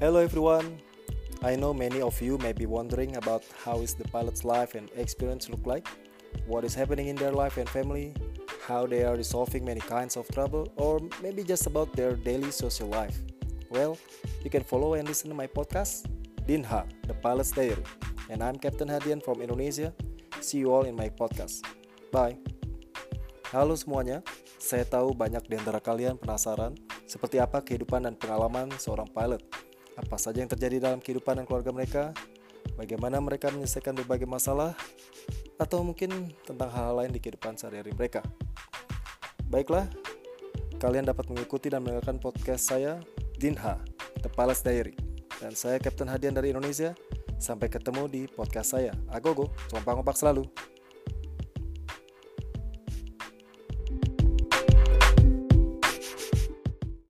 Hello everyone. I know many of you may be wondering about how is the pilot's life and experience look like, what is happening in their life and family, how they are resolving many kinds of trouble, or maybe just about their daily social life. Well, you can follow and listen to my podcast, Dinha, the Pilot's Diary. And I'm Captain Hadian from Indonesia. See you all in my podcast. Bye. Halo semuanya, saya tahu banyak di antara kalian penasaran seperti apa kehidupan dan pengalaman seorang pilot. Apa saja yang terjadi dalam kehidupan dan keluarga mereka, bagaimana mereka menyelesaikan berbagai masalah, atau mungkin tentang hal-hal lain di kehidupan sehari-hari mereka. Baiklah, kalian dapat mengikuti dan mendengarkan podcast saya, Dinha, The Palace Diary. Dan saya Captain Hadian dari Indonesia. Sampai ketemu di podcast saya. Agogo, compak-compak selalu.